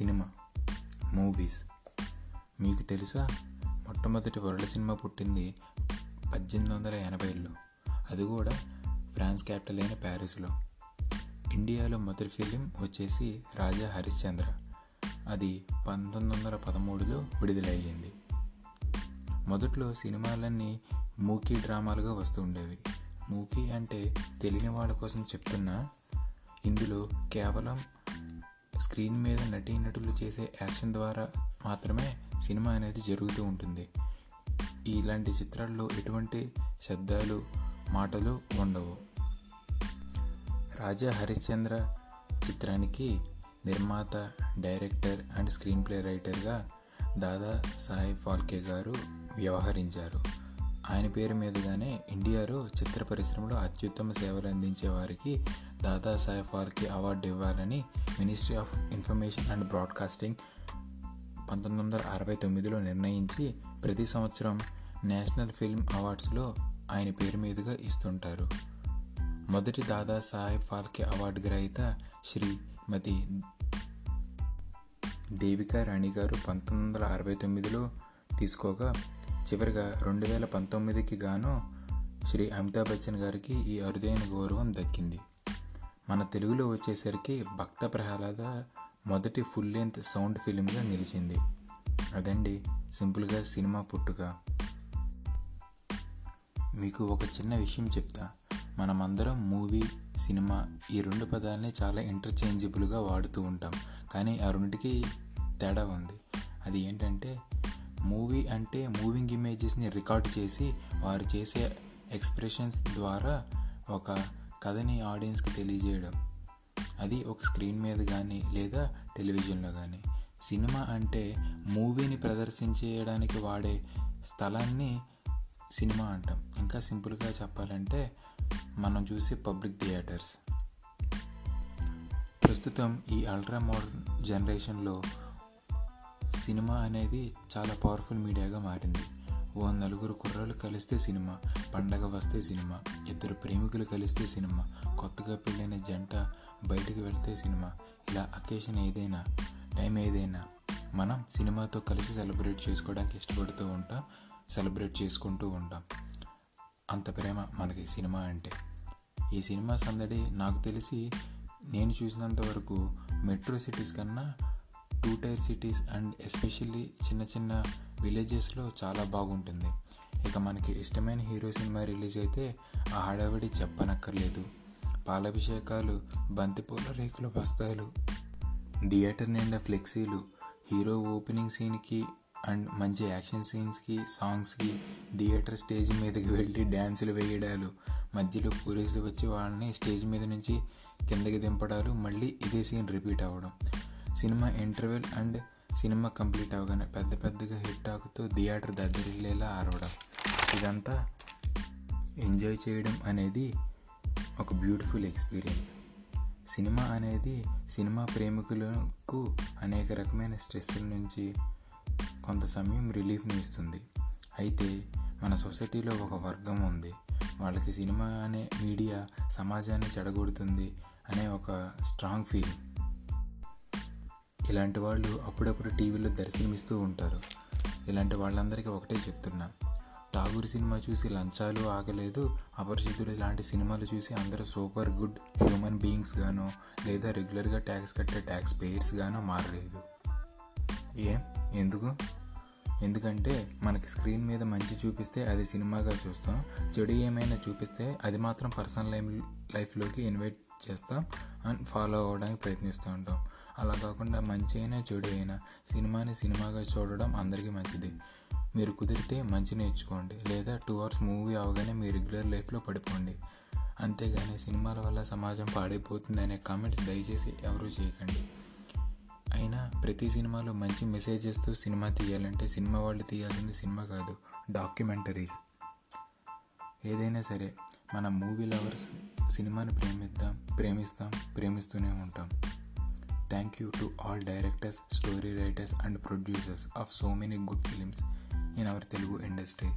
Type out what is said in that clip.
Cinema movies. మీకు తెలుసా? మొట్టమొదటి వరల్డ్ సినిమా పుట్టింది పద్దెనిమిది వందల ఎనభైలో. అది కూడా ఫ్రాన్స్ క్యాపిటల్ అయిన ప్యారిస్లో. ఇండియాలో మొదటి ఫిలిం వచ్చేసి రాజా హరిశ్చంద్ర. అది పంతొమ్మిది వందల పదమూడులో విడుదలయ్యింది. మొదట్లో సినిమాలన్నీ మూకీ డ్రామాలుగా వస్తూ ఉండేవి. మూకీ అంటే తెలియని వాళ్ళ కోసం చెప్తున్నా ఇందులో కేవలం స్క్రీన్ మీద నటీనటులు చేసే యాక్షన్ ద్వారా మాత్రమే సినిమా అనేది జరుగుతూ ఉంటుంది. ఇలాంటి చిత్రాల్లో ఎటువంటి శబ్దాలు మాటలు ఉండవు. రాజా హరిశ్చంద్ర చిత్రానికి నిర్మాత డైరెక్టర్ అండ్ స్క్రీన్ ప్లే రైటర్గా దాదా సాహెబ్ ఫాల్కే గారు వ్యవహరించారు. ఆయన పేరు మీదుగానే ఇండియాలో చిత్ర పరిశ్రమలో అత్యుత్తమ సేవలు అందించే వారికి దాదాసాహెబ్ ఫాల్కే అవార్డు ఇవ్వాలని ministry of information and broadcasting పంతొమ్మిది వందల అరవై తొమ్మిదిలో నిర్ణయించి ప్రతి సంవత్సరం నేషనల్ ఫిల్మ్ అవార్డ్స్లో ఆయన పేరు మీదుగా ఇస్తుంటారు. మొదటి దాదాసాహెబ్ ఫాల్కే అవార్డు గ్రహీత శ్రీమతి దేవికా రాణి గారు పంతొమ్మిది వందల అరవై తొమ్మిదిలో తీసుకోగా చివరిగా రెండు వేల పంతొమ్మిదికి గాను శ్రీ అమితాబ్ బచ్చన్ గారికి ఈ అరుదైన గౌరవం దక్కింది. మన తెలుగులో వచ్చేసరికి భక్త ప్రహ్లాద మొదటి ఫుల్ లెంత్ సౌండ్ ఫిలింగా నిలిచింది. అదండి సింపుల్గా సినిమా పుట్టుక. మీకు ఒక చిన్న విషయం చెప్తా. మనమందరం మూవీ సినిమా ఈ రెండు పదాలని చాలా ఇంటర్చేంజబుల్గా వాడుతూ ఉంటాం. కానీ ఆ రెండింటికి తేడా ఉంది. అది ఏంటంటే మూవీ అంటే మూవింగ్ ఇమేజెస్ని రికార్డ్ చేసి వారు చేసే ఎక్స్ప్రెషన్స్ ద్వారా ఒక కథని ఆడియన్స్కి తెలియజేయడం. అది ఒక స్క్రీన్ మీద కానీ లేదా టెలివిజన్లో కానీ సినిమా అంటే మూవీని ప్రదర్శించేయడానికి వాడే స్థలాన్ని సినిమా అంటాం. ఇంకా సింపుల్గా చెప్పాలంటే మనం చూసే పబ్లిక్ థియేటర్స్. ప్రస్తుతం ఈ అల్ట్రా మోడర్న్ జనరేషన్లో సినిమా అనేది చాలా పవర్ఫుల్ మీడియాగా మారింది. ఓ నలుగురు కుర్రాలు కలిస్తే సినిమా పండగ వస్తే సినిమా ఇద్దరు ప్రేమికులు కలిస్తే సినిమా కొత్తగా పెళ్ళైన జంట బయటికి వెళ్తే సినిమా ఇలా అకేషన్ ఏదైనా టైం ఏదైనా. మనం సినిమాతో కలిసి సెలబ్రేట్ చేసుకోవడానికి ఇష్టపడుతూ ఉంటాం సెలబ్రేట్ చేసుకుంటూ ఉంటాం. అంత ప్రేమ మనకి సినిమా అంటే. ఈ సినిమా సందడి నాకు తెలిసి నేను చూసినంత వరకు మెట్రో సిటీస్ కన్నా two tier cities and especially చిన్న చిన్న విలేజెస్లో చాలా బాగుంటుంది. ఇక మనకి ఇష్టమైన హీరో సినిమా రిలీజ్ అయితే ఆ హడావిడి చెప్పనక్కర్లేదు. పాలాభిషేకాలు బంతిపూల రేకుల బస్తాలు థియేటర్ నిండా ఫ్లెక్సీలు హీరో ఓపెనింగ్ సీన్కి అండ్ మంచి యాక్షన్ సీన్స్కి సాంగ్స్కి థియేటర్ స్టేజ్ మీదకి వెళ్ళి డ్యాన్సులు వేయడాలు మధ్యలో పోలీసులు వచ్చి వాళ్ళని స్టేజ్ మీద నుంచి కిందకి దింపడాలు మళ్ళీ ఇదే సీన్ రిపీట్ అవ్వడం. Cinema interval and cinema complete అవగానే పెద్ద పెద్దగా హిట్ ఆగుతూ థియేటర్ దద్దరిల్లేలా ఆరవడం. ఇదంతా ఎంజాయ్ చేయడం అనేది ఒక బ్యూటిఫుల్ ఎక్స్పీరియన్స్. సినిమా అనేది సినిమా ప్రేమికులకు అనేక రకమైన స్ట్రెస్ల నుంచి కొంత సమయం రిలీఫ్ని ఇస్తుంది. అయితే మన సొసైటీలో ఒక వర్గం ఉంది. వాళ్ళకి సినిమా అనే మీడియా సమాజాన్ని చెడగొడుతుంది అనే ఒక స్ట్రాంగ్ ఫీలింగ్. ఇలాంటి వాళ్ళు అప్పుడప్పుడు టీవీలో దర్శనమిస్తూ ఉంటారు. ఇలాంటి వాళ్ళందరికీ ఒకటే చెప్తున్నా. ఠాగూర్ సినిమా చూసి లంచాలు ఆగలేదు. అపరిచితుడు ఇలాంటి సినిమాలు చూసి అందరూ సూపర్ గుడ్ హ్యూమన్ బీయింగ్స్ గానో లేదా రెగ్యులర్గా ట్యాక్స్ కట్టే ట్యాక్స్ పేయర్స్ గానో మారలేదు. ఏం? ఎందుకు? ఎందుకంటే మనకి స్క్రీన్ మీద మంచి చూపిస్తే అది సినిమాగా చూస్తాం. చెడు ఏమైనా చూపిస్తే అది మాత్రం పర్సనల్ లైఫ్ లైఫ్లోకి ఇన్వైట్ చేస్తాం. అండ్ ఫాలో అవ్వడానికి ప్రయత్నిస్తూ ఉంటాం. అలా కాకుండా మంచి అయినా చెడు అయినా సినిమాని సినిమాగా చూడడం అందరికీ మంచిది. మీరు కుదిరితే మంచి నేర్చుకోండి. లేదా టూ అవర్స్ మూవీ అవగానే మీ రెగ్యులర్ లైఫ్లో పడిపోండి. అంతేగాని సినిమాల వల్ల సమాజం పాడైపోతుంది అనే కామెంట్స్ దయచేసి ఎవరూ చేయకండి. అయినా ప్రతి సినిమాలో మంచి మెసేజెస్తో సినిమా తీయాలంటే సినిమా వాళ్ళు తీయాల్సింది సినిమా కాదు డాక్యుమెంటరీస్. ఏదైనా సరే మన మూవీ లవర్స్ సినిమాని ప్రేమిద్దాం ప్రేమిస్తాం ప్రేమిస్తూనే ఉంటాం. Thank you to all directors, story writers, and producers of so many good films in our Telugu industry.